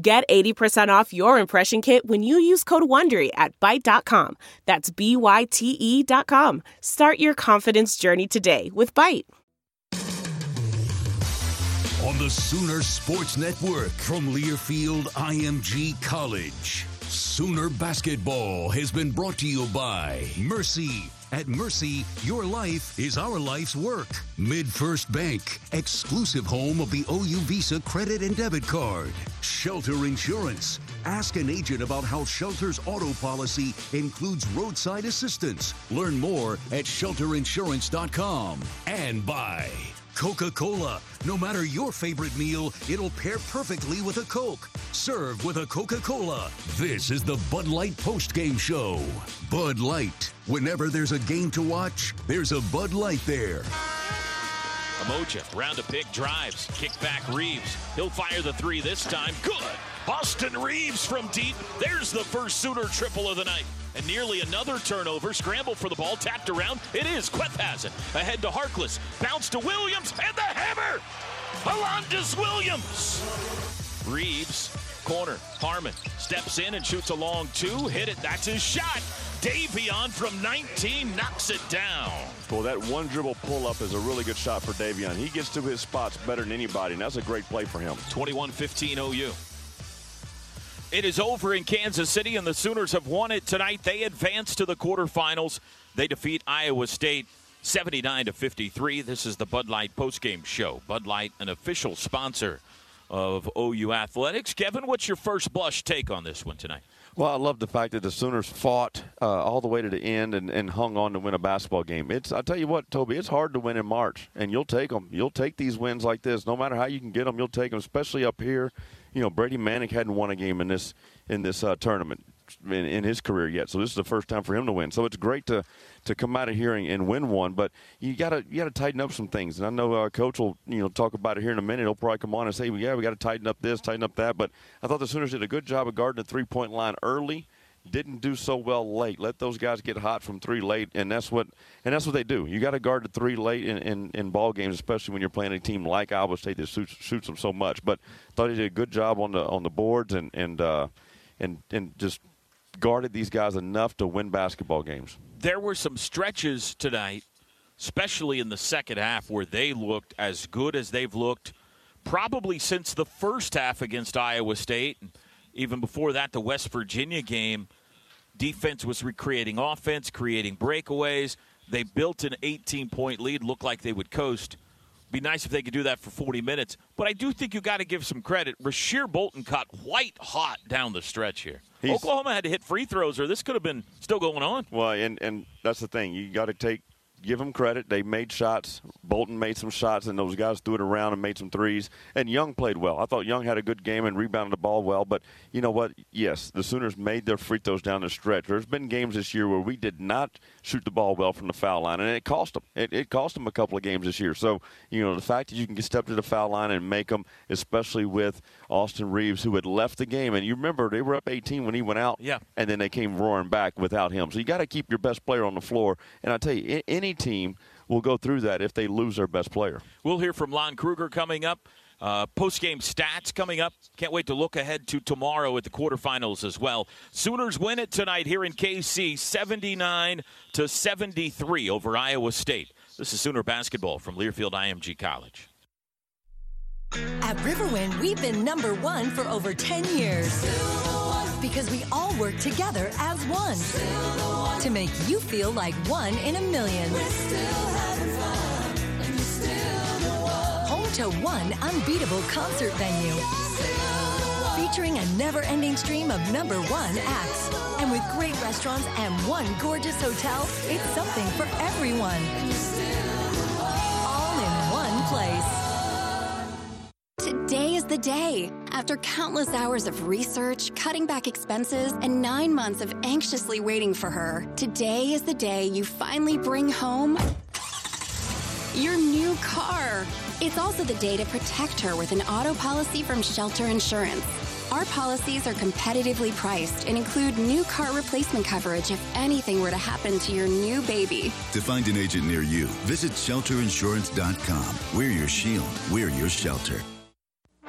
Get 80% off your impression kit when you use code WONDERY at Byte.com. That's B-Y-T-E dot com. Start your confidence journey today with Byte. On the Sooner Sports Network from Learfield IMG College. Sooner Basketball has been brought to you by Mercy. At Mercy, your life is our life's work. MidFirst Bank, exclusive home of the OU Visa credit and debit card. Shelter Insurance. Ask an agent about how Shelter's auto policy includes roadside assistance. Learn more at shelterinsurance.com. And by Coca Cola. No matter your favorite meal, it'll pair perfectly with a Coke. Serve with a Coca Cola. This is the Bud Light Post Game Show. Bud Light. Whenever there's a game to watch, there's a Bud Light there. Umoja, round a pick, drives, kick back Reaves. He'll fire the three this time. Good. Austin Reaves from deep. There's the first Sooner triple of the night. And nearly another turnover. Scramble for the ball, tapped around. It is. Kuath has it. Ahead to Harkless. Bounce to Williams, and the hammer! Alondes Williams! Reaves, corner. Harmon steps in and shoots a long two. Hit it. That's his shot. De'Vion from 19 knocks it down. Well, that one dribble pull up is a really good shot for De'Vion. He gets to his spots better than anybody, and that's a great play for him. 21 15 OU. It is over in Kansas City, and the Sooners have won it tonight. They advance to the quarterfinals. They defeat Iowa State 79 to 53. This is the Bud Light postgame show. Bud Light, an official sponsor of OU Athletics. Kevin, what's your first blush take on this one tonight? Well, I love the fact that the Sooners fought uh, all the way to the end and, and hung on to win a basketball game. It's I tell you what, Toby, it's hard to win in March, and you'll take them. You'll take these wins like this, no matter how you can get them. You'll take them, especially up here. You know, Brady Manek hadn't won a game in this in this uh, tournament in, in, his career yet, so this is the first time for him to win. So it's great to to come out of here and, and win one, but you gotta you gotta tighten up some things. And I know uh, Coach will you know talk about it here in a minute. He'll probably come on and say, well, yeah, we got to tighten up this, tighten up that. But I thought the Sooners did a good job of guarding the three point line early didn't do so well late. Let those guys get hot from three late, and that's what and that's what they do. You got to guard the three late in, in, in, ball games, especially when you're playing a team like Iowa State that shoots, shoots them so much. But thought he did a good job on the on the boards and and uh, and and just guarded these guys enough to win basketball games. There were some stretches tonight, especially in the second half, where they looked as good as they've looked probably since the first half against Iowa State. Even before that, the West Virginia game Defense was recreating offense, creating breakaways. They built an 18 point lead, looked like they would coast. Be nice if they could do that for 40 minutes. But I do think you got to give some credit. Rasir Bolton caught white hot down the stretch here. He's, Oklahoma had to hit free throws, or this could have been still going on. Well, and and that's the thing. You got to take give them credit. They made shots. Bolton made some shots, and those guys threw it around and made some threes. And Young played well. I thought Young had a good game and rebounded the ball well. But you know what? Yes, the Sooners made their free throws down the stretch. There's been games this year where we did not shoot the ball well from the foul line, and it cost them. It, it cost them a couple of games this year. So you know the fact that you can step to the foul line and make them, especially with Austin Reaves, who had left the game, and you remember they were up 18 when he went out, yeah, and then they came roaring back without him. So you got to keep your best player on the floor. And I tell you, any team will go through that if they lose their best player. We'll hear from Lon Kruger coming up. Uh, Post game stats coming up. Can't wait to look ahead to tomorrow at the quarterfinals as well. Sooners win it tonight here in KC, 79 to 73 over Iowa State. This is Sooner basketball from Learfield IMG College. At Riverwind, we've been number one for over 10 years. Because we all work together as one. To make you feel like one in a million. Home to one unbeatable concert venue. Featuring a never ending stream of number one acts. And with great restaurants and one gorgeous hotel, it's something for everyone. All in one place. Today. After countless hours of research, cutting back expenses, and nine months of anxiously waiting for her, today is the day you finally bring home your new car. It's also the day to protect her with an auto policy from Shelter Insurance. Our policies are competitively priced and include new car replacement coverage if anything were to happen to your new baby. To find an agent near you, visit shelterinsurance.com. We're your shield, we're your shelter.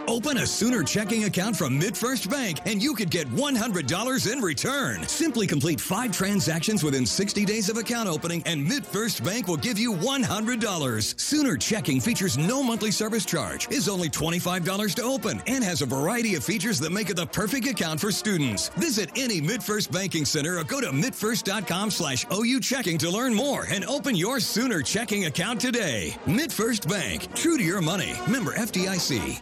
Open a Sooner checking account from MidFirst Bank and you could get $100 in return. Simply complete five transactions within 60 days of account opening and MidFirst Bank will give you $100. Sooner checking features no monthly service charge, is only $25 to open, and has a variety of features that make it the perfect account for students. Visit any MidFirst banking center or go to midfirst.com slash OU checking to learn more and open your Sooner checking account today. MidFirst Bank, true to your money. Member FDIC.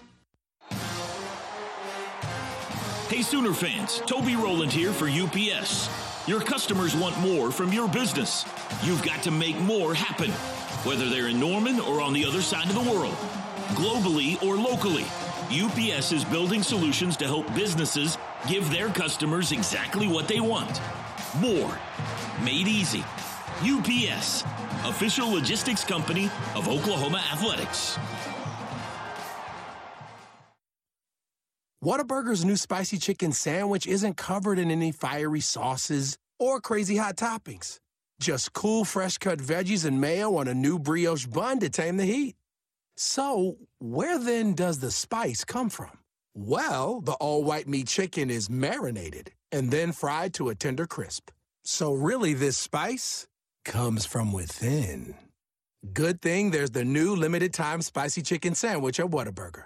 Hey Sooner fans, Toby Rowland here for UPS. Your customers want more from your business. You've got to make more happen, whether they're in Norman or on the other side of the world, globally or locally. UPS is building solutions to help businesses give their customers exactly what they want. More. Made easy. UPS, official logistics company of Oklahoma Athletics. Whataburger's new spicy chicken sandwich isn't covered in any fiery sauces or crazy hot toppings. Just cool, fresh cut veggies and mayo on a new brioche bun to tame the heat. So, where then does the spice come from? Well, the all white meat chicken is marinated and then fried to a tender crisp. So, really, this spice comes from within. Good thing there's the new limited time spicy chicken sandwich at Whataburger.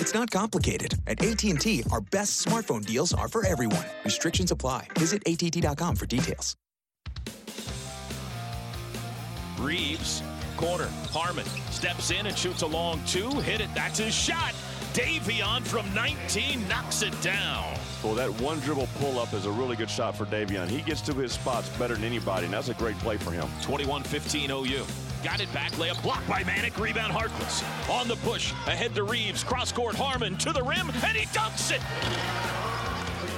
It's not complicated. At AT&T, our best smartphone deals are for everyone. Restrictions apply. Visit att.com for details. Reaves, corner. Harmon steps in and shoots a long two. Hit it. That's his shot. De'Vion from 19 knocks it down. Well, that one dribble pull up is a really good shot for De'Vion. He gets to his spots better than anybody, and that's a great play for him. 21 15 OU. Got it back, layup blocked by Manek, rebound Harkless. On the push, ahead to Reaves, cross court Harmon to the rim, and he dunks it!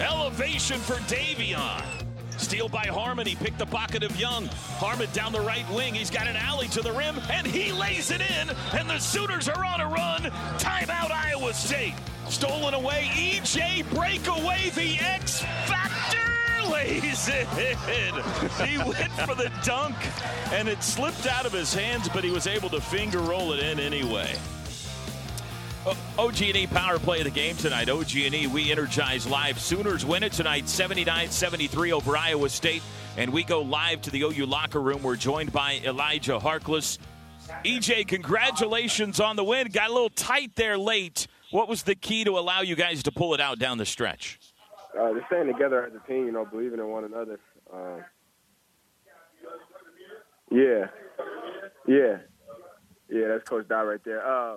Elevation for De'Vion. Steal by Harmon. He picked the pocket of Young. Harmon down the right wing. He's got an alley to the rim, and he lays it in. And the Sooners are on a run. Timeout, Iowa State. Stolen away. EJ breakaway. The X Factor He went for the dunk, and it slipped out of his hands, but he was able to finger roll it in anyway. OG&E power play of the game tonight. OG&E, we energize live. Sooners win it tonight, 79-73 over Iowa State. And we go live to the OU locker room. We're joined by Elijah Harkless. EJ, congratulations on the win. Got a little tight there late. What was the key to allow you guys to pull it out down the stretch? Uh, just staying together as a team, you know, believing in one another. Uh, yeah, yeah, yeah. That's Coach Dye right there. Uh,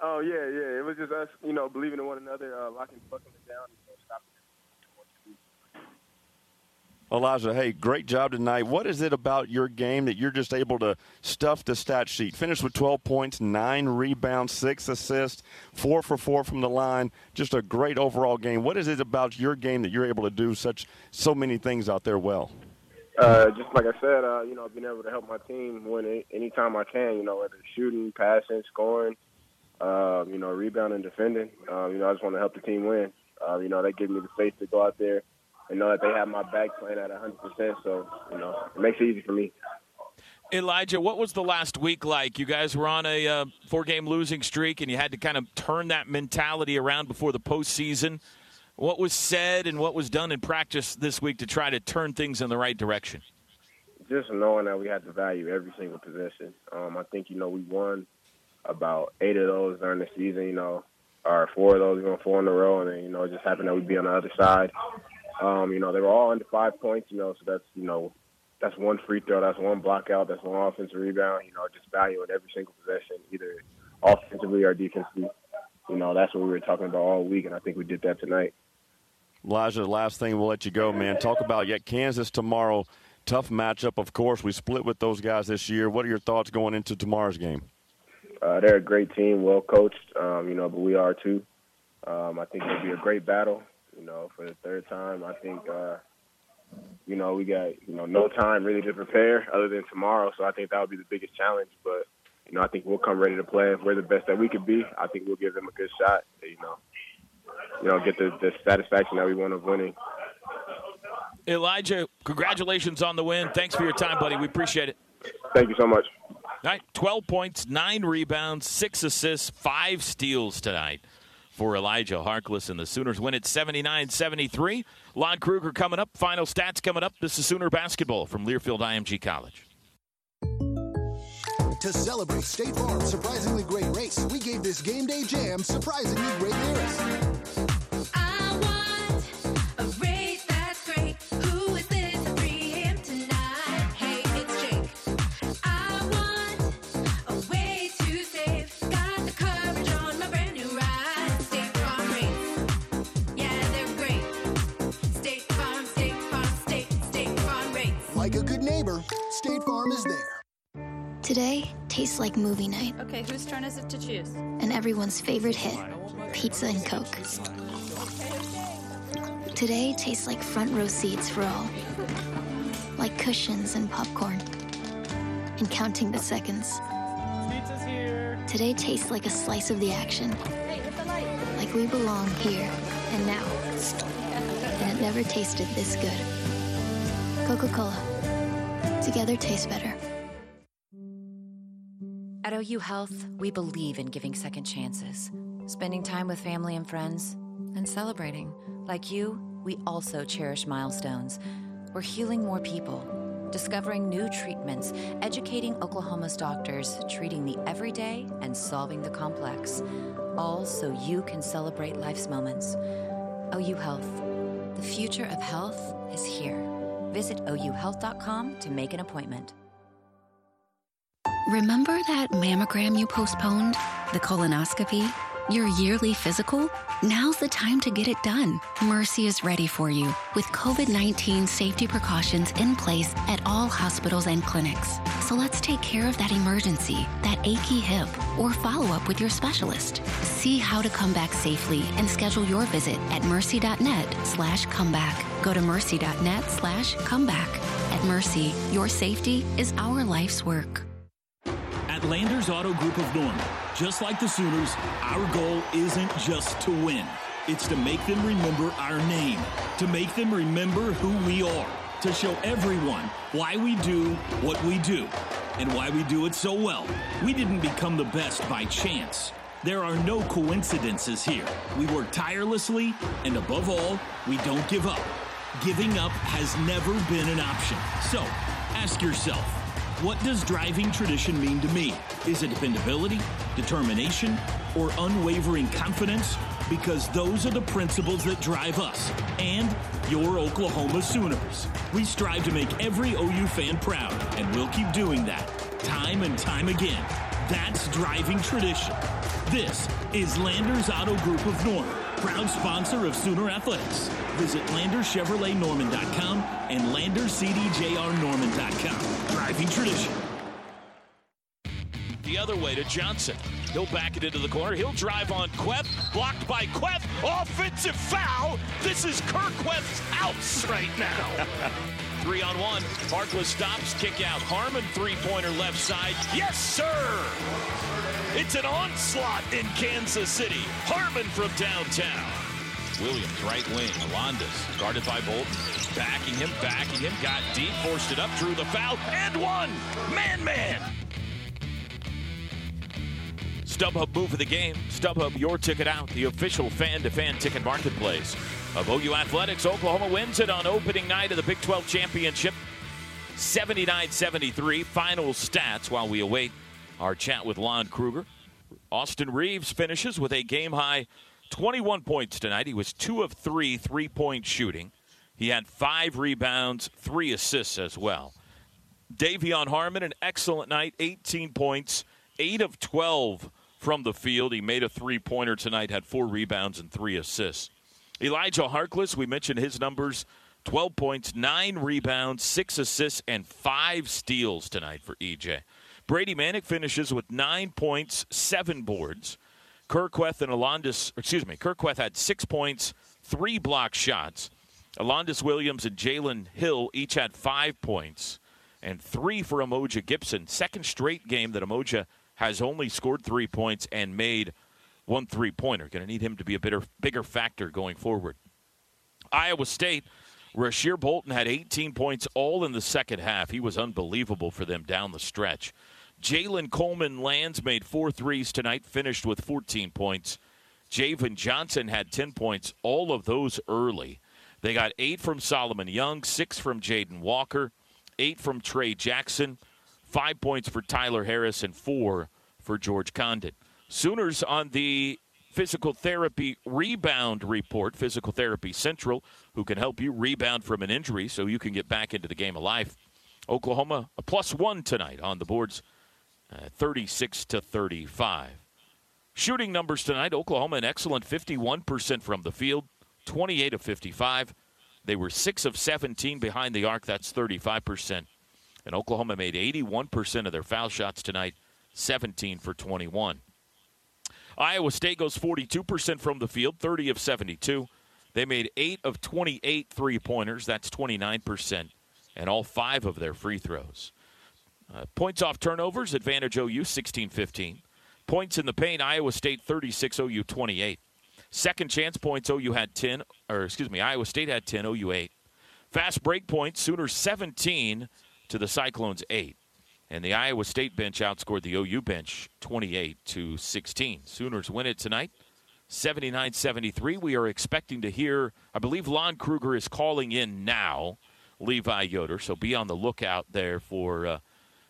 oh yeah, yeah. It was just us, you know, believing in one another, uh, locking, buckling it down, know, stopping. Elijah, hey, great job tonight. What is it about your game that you're just able to stuff the stat sheet? Finish with 12 points, nine rebounds, six assists, four for four from the line. Just a great overall game. What is it about your game that you're able to do such so many things out there well? Uh, just like I said, uh, you know, being able to help my team win anytime I can. You know, whether shooting, passing, scoring, uh, you know, rebounding, defending. Uh, you know, I just want to help the team win. Uh, you know, they give me the faith to go out there and know that they have my back playing at 100%. So, you know, it makes it easy for me. Elijah, what was the last week like? You guys were on a uh, four-game losing streak, and you had to kind of turn that mentality around before the postseason. What was said and what was done in practice this week to try to turn things in the right direction? Just knowing that we had to value every single possession. Um, I think you know we won about eight of those during the season. You know, or four of those, you know, four in a row, and then you know it just happened that we'd be on the other side. Um, you know, they were all under five points, you know, so that's, you know, that's one free throw, that's one block out, that's one offensive rebound, you know, just valuing every single possession, either offensively or defensively. You know, that's what we were talking about all week, and I think we did that tonight. Elijah, the last thing we'll let you go, man. Talk about yet Kansas tomorrow. Tough matchup, of course. We split with those guys this year. What are your thoughts going into tomorrow's game? Uh, they're a great team, well coached, um, you know, but we are too. Um, I think it'll be a great battle you know, for the third time. I think, uh, you know, we got, you know, no time really to prepare other than tomorrow. So I think that would be the biggest challenge. But, you know, I think we'll come ready to play. If we're the best that we could be, I think we'll give them a good shot, you know, you know, get the, the satisfaction that we want of winning. Elijah, congratulations on the win. Thanks for your time, buddy. We appreciate it. Thank you so much. All right, 12 points, nine rebounds, six assists, five steals tonight for Elijah Harkless, and the Sooners win it 79 73. Lon Kruger coming up. Final stats coming up. This is Sooner basketball from Learfield IMG College. To celebrate State Farm's surprisingly great race, we gave this game day jam surprisingly great lyrics. Movie night. Okay, whose turn is it to choose? And everyone's favorite hit, pizza and Coke. Today tastes like front row seats for all. Like cushions and popcorn. And counting the seconds. Pizza's here. Today tastes like a slice of the action. Like we belong here and now. And it never tasted this good. Coca-Cola. Together tastes better. At OU Health, we believe in giving second chances, spending time with family and friends, and celebrating. Like you, we also cherish milestones. We're healing more people, discovering new treatments, educating Oklahoma's doctors, treating the everyday and solving the complex. All so you can celebrate life's moments. OU Health. The future of health is here. Visit OUHealth.com to make an appointment. Remember that mammogram you postponed? The colonoscopy? Your yearly physical? Now's the time to get it done. Mercy is ready for you with COVID 19 safety precautions in place at all hospitals and clinics. So let's take care of that emergency, that achy hip, or follow up with your specialist. See how to come back safely and schedule your visit at mercy.net slash comeback. Go to mercy.net slash comeback. At Mercy, your safety is our life's work. Landers Auto Group of Norman. Just like the Sooners, our goal isn't just to win. It's to make them remember our name, to make them remember who we are, to show everyone why we do what we do, and why we do it so well. We didn't become the best by chance. There are no coincidences here. We work tirelessly, and above all, we don't give up. Giving up has never been an option. So, ask yourself, What does driving tradition mean to me? Is it dependability, determination, or unwavering confidence? Because those are the principles that drive us and your Oklahoma Sooners. We strive to make every OU fan proud, and we'll keep doing that time and time again. That's driving tradition. This is Landers Auto Group of Norman, proud sponsor of Sooner Athletics. Visit LandersChevroletNorman.com and LanderCDJRNorman.com. Driving tradition. The other way to Johnson. He'll back it into the corner. He'll drive on Kuath. Blocked by Kuath. Offensive foul. This is Kur Kuath's house right now. Three on one. Harkless stops. Kick out. Harmon three-pointer left side. Yes, sir. It's an onslaught in Kansas City. Harmon from downtown. Williams, right wing. Alondes, guarded by Bolton. Backing him, backing him. Got deep, forced it up, drew the foul, and one. Man, man. StubHub move of the game. StubHub, your ticket out. The official fan-to-fan ticket marketplace of OU Athletics. Oklahoma wins it on opening night of the Big 12 Championship. 79-73. Final stats while we await our chat with Lon Kruger. Austin Reaves finishes with a game-high 21 points tonight. He was two of three three-point shooting. He had five rebounds, three assists as well. De'Vion Harmon, an excellent night, 18 points, 8 of 12 from the field. He made a three pointer tonight, had four rebounds and three assists. Elijah Harkless, we mentioned his numbers 12 points, 9 rebounds, 6 assists, and 5 steals tonight for EJ. Brady Manek finishes with 9 points, 7 boards. Kur Kuath and Alondes, excuse me, Kur Kuath had 6 points, 3 block shots. Alondes Williams and Jalen Hill each had 5 points and 3 for Umoja Gibson. Second straight game that Umoja has only scored three points and made one three pointer. Going to need him to be a bigger, bigger factor going forward. Iowa State, Rasir Bolton had 18 points all in the second half. He was unbelievable for them down the stretch. Jalen Coleman Lands made four threes tonight, finished with 14 points. Javan Johnson had 10 points, all of those early. They got eight from Solomon Young, six from Jaden Walker, eight from Tre Jackson, five points for Tyler Harris, and four for George Conditt. Sooners on the physical therapy rebound report, Physical Therapy Central, who can help you rebound from an injury so you can get back into the game of life. Oklahoma a plus one tonight on the boards, uh, 36 to 35. Shooting numbers tonight: Oklahoma an excellent 51% from the field, 28 of 55. They were six of 17 behind the arc. That's 35%. And Oklahoma made 81% of their foul shots tonight, 17 for 21. Iowa State goes 42% from the field, 30 of 72. They made 8 of 28 three pointers. That's 29%. And all five of their free throws. Uh, points off turnovers, advantage OU 16 15. Points in the paint, Iowa State 36, OU 28. Second chance points, OU had 10, or excuse me, Iowa State had 10, OU 8. Fast break points, Sooners 17 to the Cyclones 8. And the Iowa State bench outscored the OU bench 28 to 16. Sooners win it tonight, 79-73. We are expecting to hear. I believe Lon Kruger is calling in now, Levi Yoder. So be on the lookout there for uh,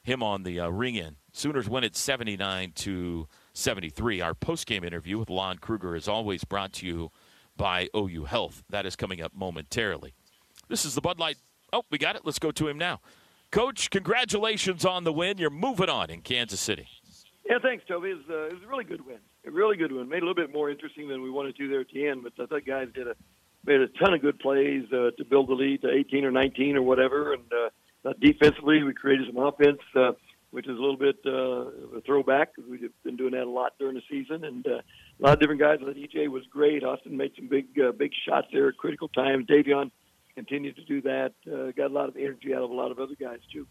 him on the uh, ring in. Sooners win it 79 to 73. Our post-game interview with Lon Kruger is always brought to you by OU Health. That is coming up momentarily. This is the Bud Light. Oh, we got it. Let's go to him now. Coach, congratulations on the win. You're moving on in Kansas City. Yeah, thanks, Toby. It was, uh, it was a really good win. A really good win. Made a little bit more interesting than we wanted to there at the end, but I thought guys did a made a ton of good plays uh, to build the lead to 18 or 19 or whatever. And uh, defensively, we created some offense, uh, which is a little bit uh, a throwback we've been doing that a lot during the season. And uh, a lot of different guys. Thought EJ was great. Austin made some big uh, big shots there at critical times. De'Vion continued to do that. Uh, got a lot of energy out of a lot of other guys too.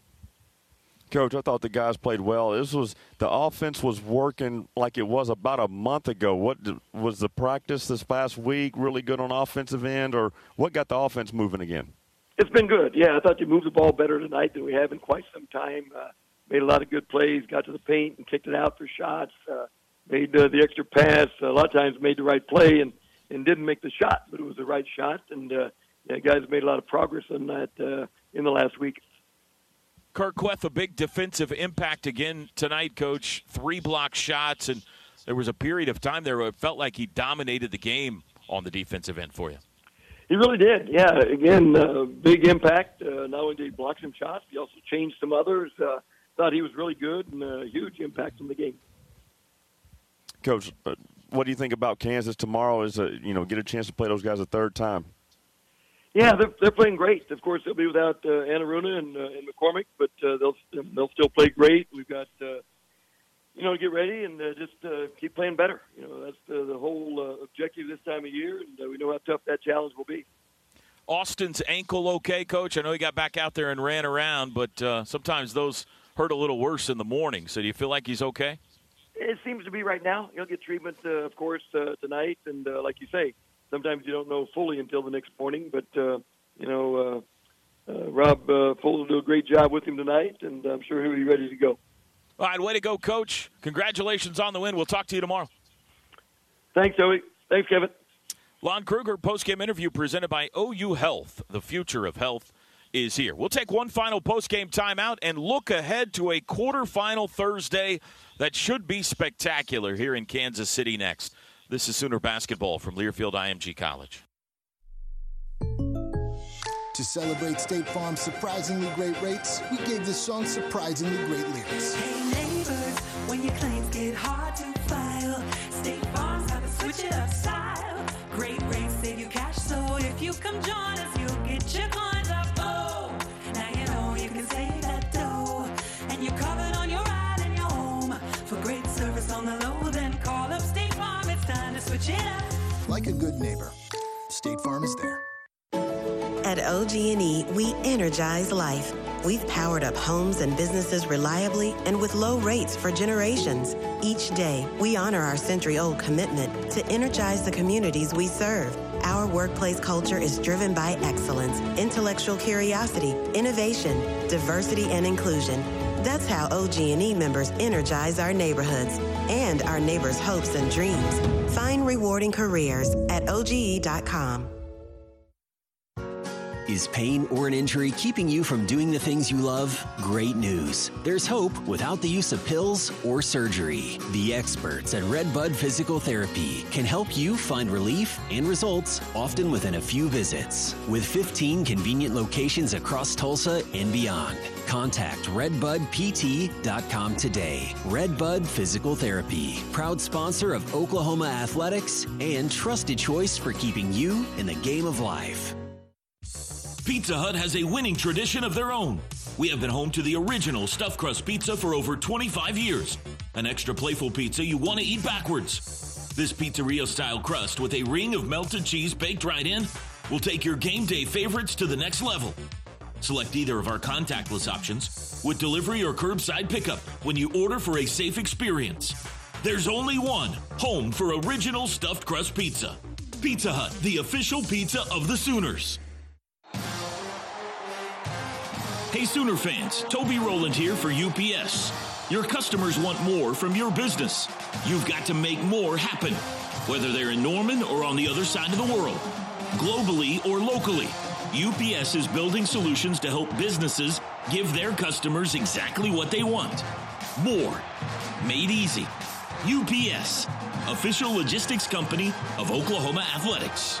Coach, I thought the guys played well. This was the offense was working like it was about a month ago. What was the practice this past week? Really good on offensive end, or what got the offense moving again? It's been good. Yeah, I thought you moved the ball better tonight than we have in quite some time. Uh, made a lot of good plays. Got to the paint and kicked it out for shots. Uh, made uh, the extra pass. A lot of times made the right play and and didn't make the shot, but it was the right shot. And uh, yeah, guys made a lot of progress on that uh, in the last week. Kur Kuath, a big defensive impact again tonight, Coach. Three block shots, and there was a period of time there where it felt like he dominated the game on the defensive end for you. He really did. Yeah. Again, uh, big impact. Uh, not only did he block some shots, he also changed some others. Uh, thought he was really good and a huge impact on the game. Coach, uh, what do you think about Kansas tomorrow? Is a you know get a chance to play those guys a third time? Yeah, they're they're playing great. Of course, they'll be without uh, Enaruna and, uh, and McCormack, but uh, they'll they'll still play great. We've got uh, you know get ready and uh, just uh, keep playing better. You know that's the, the whole uh, objective this time of year, and uh, we know how tough that challenge will be. Austin's ankle okay, Coach? I know he got back out there and ran around, but uh, sometimes those hurt a little worse in the morning. So do you feel like he's okay? It seems to be right now. He'll get treatment, uh, of course, uh, tonight, and uh, like you say, sometimes you don't know fully until the next morning. But uh, you know, uh, uh, Rob uh, Fuller will do a great job with him tonight, and I'm sure he'll be ready to go. All right, way to go, Coach! Congratulations on the win. We'll talk to you tomorrow. Thanks, Joey. Thanks, Kevin. Lon Kruger post-game interview presented by OU Health. The future of health is here. We'll take one final post-game timeout and look ahead to a quarterfinal Thursday that should be spectacular here in Kansas City next. This is Sooner basketball from Learfield IMG College. To celebrate State Farm's surprisingly great rates, we gave this song surprisingly great lyrics. Hey neighbors, when your claims get hard to file, State Farm's got to switch it up style. Great rates save you cash, so if you come join us, you'll get your coins up. Oh, now you know you can save that dough, and you're covered on your ride and your home. For great service on the low, then call up State Farm. It's time to switch it up. Like a good neighbor, State Farm is there. At OG&E, we energize life. We've powered up homes and businesses reliably and with low rates for generations. Each day, we honor our century-old commitment to energize the communities we serve. Our workplace culture is driven by excellence, intellectual curiosity, innovation, diversity, and inclusion. That's how OG&E members energize our neighborhoods and our neighbors' hopes and dreams. Find rewarding careers at OGE.com. Is pain or an injury keeping you from doing the things you love? Great news. There's hope without the use of pills or surgery. The experts at Redbud Physical Therapy can help you find relief and results often within a few visits. With 15 convenient locations across Tulsa and beyond. Contact redbudpt.com today. Redbud Physical Therapy, proud sponsor of Oklahoma Athletics and trusted choice for keeping you in the game of life. Pizza Hut has a winning tradition of their own. We have been home to the original stuffed crust pizza for over 25 years. An extra playful pizza you want to eat backwards. This pizzeria style crust with a ring of melted cheese baked right in will take your game day favorites to the next level. Select either of our contactless options with delivery or curbside pickup when you order for a safe experience. There's only one home for original stuffed crust pizza. Pizza Hut, the official pizza of the Sooners. Hey, Sooner fans, Toby Rowland here for UPS. Your customers want more from your business. You've got to make more happen, whether they're in Norman or on the other side of the world, globally or locally. UPS is building solutions to help businesses give their customers exactly what they want more. Made easy. UPS, official logistics company of Oklahoma Athletics.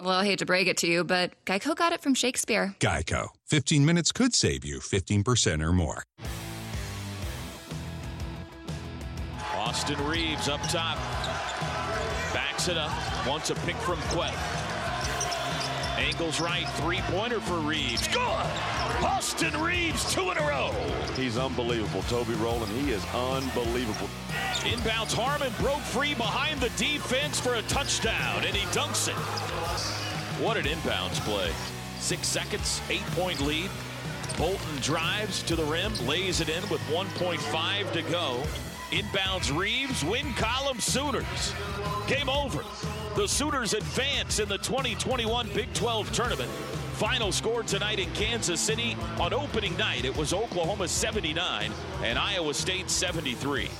Well, I hate to break it to you, but Geico got it from Shakespeare. Geico. 15 minutes could save you 15% or more. Austin Reaves up top. Backs it up. Wants a pick from Kuath. Angles right. Three pointer for Reaves. Good. Austin Reaves, two in a row. He's unbelievable. Toby Rowland, he is unbelievable. Inbounds Harmon broke free behind the defense for a touchdown, and he dunks it. What an inbounds play. Six seconds, eight point lead. Bolton drives to the rim, lays it in with 1.5 to go. Inbounds Reaves, win column Sooners. Game over. The Sooners advance in the 2021 Big 12 tournament. Final score tonight in Kansas City on opening night. It was Oklahoma 79 and Iowa State 73.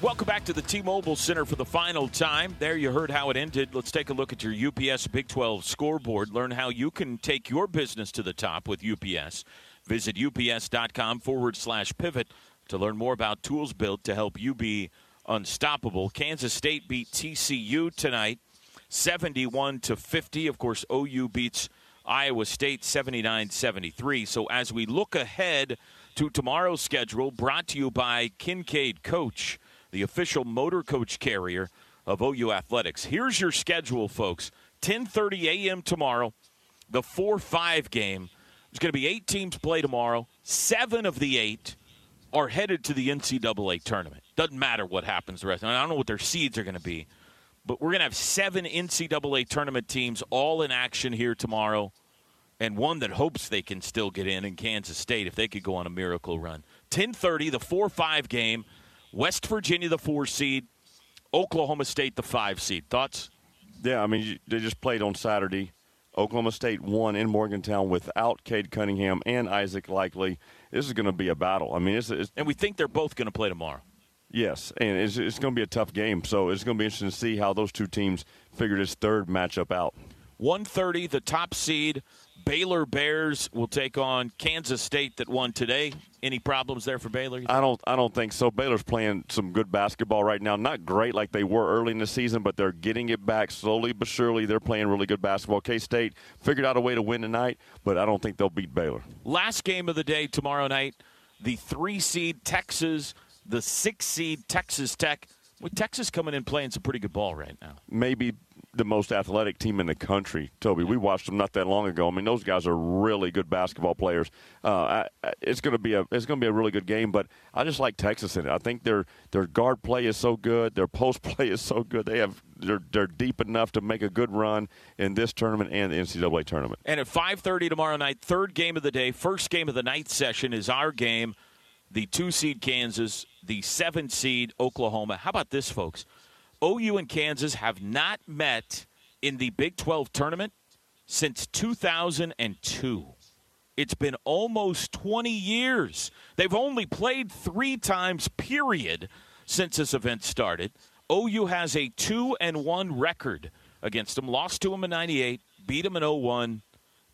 Welcome back to the T-Mobile Center for the final time. There you heard how it ended. Let's take a look at your UPS Big 12 scoreboard. Learn how you can take your business to the top with UPS. Visit ups.com forward slash pivot to learn more about tools built to help you be unstoppable. Kansas State beat TCU tonight, 71 to 50. Of course, OU beats Iowa State 79-73. So as we look ahead to tomorrow's schedule, brought to you by Kincaid Coach, the official motor coach carrier of OU Athletics. Here's your schedule, folks. 10:30 a.m. tomorrow, the 4-5 game. There's going to be eight teams play tomorrow. Seven of the eight are headed to the NCAA tournament. Doesn't matter what happens the rest. I don't know what their seeds are going to be, but we're going to have seven NCAA tournament teams all in action here tomorrow, and one that hopes they can still get in in Kansas State if they could go on a miracle run. 10:30, the four-five game. West Virginia, the four seed. Oklahoma State, the five seed. Thoughts? Yeah, I mean they just played on Saturday. Oklahoma State won in Morgantown without Cade Cunningham and Isaac Likekele. This is going to be a battle. I mean, it's, it's and we think they're both going to play tomorrow. Yes, and it's, it's going to be a tough game. So it's going to be interesting to see how those two teams figure this third matchup out. 130, the top seed. Baylor Bears will take on Kansas State that won today. Any problems there for Baylor? I don't. I don't think so. Baylor's playing some good basketball right now. Not great like they were early in the season, but they're getting it back slowly but surely. They're playing really good basketball. K State figured out a way to win tonight, but I don't think they'll beat Baylor. Last game of the day tomorrow night. The three seed Texas, the six seed Texas Tech. With Texas coming in playing some pretty good ball right now. Maybe the most athletic team in the country, Toby. We watched them not that long ago. I mean, those guys are really good basketball players. Uh, I, it's going to be a it's going to be a really good game. But I just like Texas in it. I think their their guard play is so good. Their post play is so good. They have they're they're deep enough to make a good run in this tournament and the NCAA tournament. And at 5:30 tomorrow night, third game of the day, first game of the night session is our game. The two seed Kansas, the seven seed Oklahoma. How about this, folks? OU and Kansas have not met in the Big 12 tournament since 2002. It's been almost 20 years. They've only played three times, period, since this event started. OU has a 2 and 1 record against them. Lost to them in 98, beat them in 01,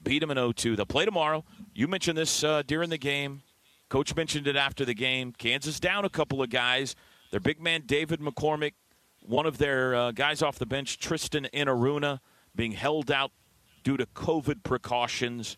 beat them in 02. They'll play tomorrow. You mentioned this uh, during the game. Coach mentioned it after the game. Kansas down a couple of guys. Their big man, David McCormack, one of their uh, guys off the bench, Tristan Enaruna, being held out due to COVID precautions.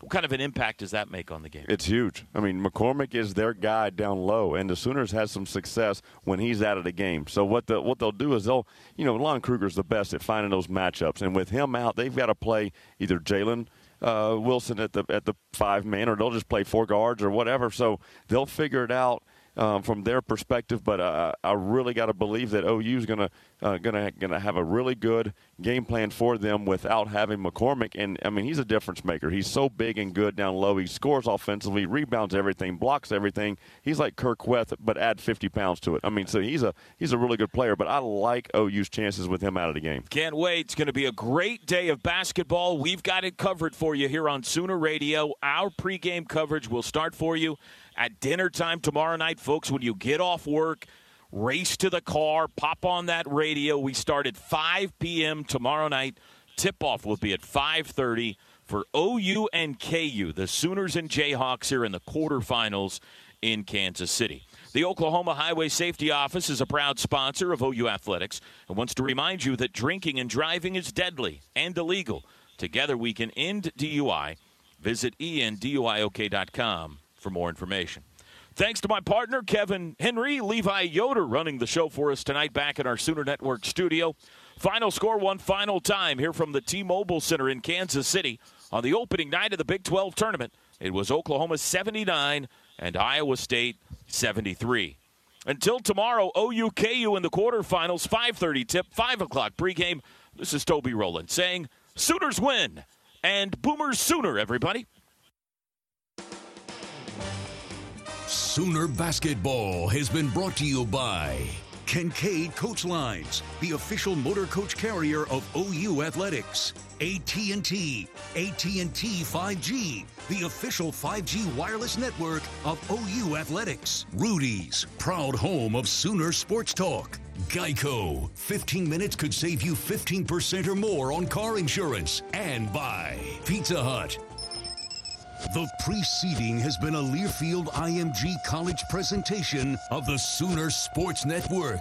What kind of an impact does that make on the game? It's huge. I mean, McCormack is their guy down low, and the Sooners has some success when he's out of the game. So what the what they'll do is they'll, you know, Lon Kruger's the best at finding those matchups, and with him out, they've got to play either Jalen. Uh, Wilson at the at the five man, or they'll just play four guards or whatever. So they'll figure it out um, from their perspective. But uh, I really got to believe that OU is going to uh, gonna gonna have a really good game plan for them without having McCormack. And I mean, he's a difference maker. He's so big and good down low. He scores offensively, rebounds everything, blocks everything. He's like Kur Kuath, but add 50 pounds to it. I mean, so he's a he's a really good player. But I like OU's chances with him out of the game. Can't wait. It's going to be a great day of basketball. We've got it covered for you here on Sooner Radio. Our pregame coverage will start for you at dinner time tomorrow night, folks. When you get off work race to the car, pop on that radio. We start at 5 p.m. tomorrow night. Tip off will be at 5:30 for OU and KU, the Sooners and Jayhawks here in the quarterfinals in Kansas City. The Oklahoma Highway Safety Office is a proud sponsor of OU Athletics and wants to remind you that drinking and driving is deadly and illegal. Together we can end DUI. Visit enduiok.com for more information. Thanks to my partner, Kevin Henry, Levi Yoder running the show for us tonight back in our Sooner Network studio. Final score one final time here from the T Mobile Center in Kansas City on the opening night of the Big 12 tournament. It was Oklahoma 79 and Iowa State 73. Until tomorrow, OUKU in the quarterfinals, 5:30 tip, 5 o'clock pregame. This is Toby Rowland saying, Sooners win and Boomers sooner, everybody. Sooner Basketball has been brought to you by Kincaid Coach Lines, the official motor coach carrier of OU Athletics. AT&T, AT&T 5G, the official 5G wireless network of OU Athletics. Rudy's, proud home of Sooner Sports Talk. Geico, 15 minutes could save you 15% or more on car insurance. And by Pizza Hut. The preceding has been a Learfield IMG College presentation of the Sooner Sports Network.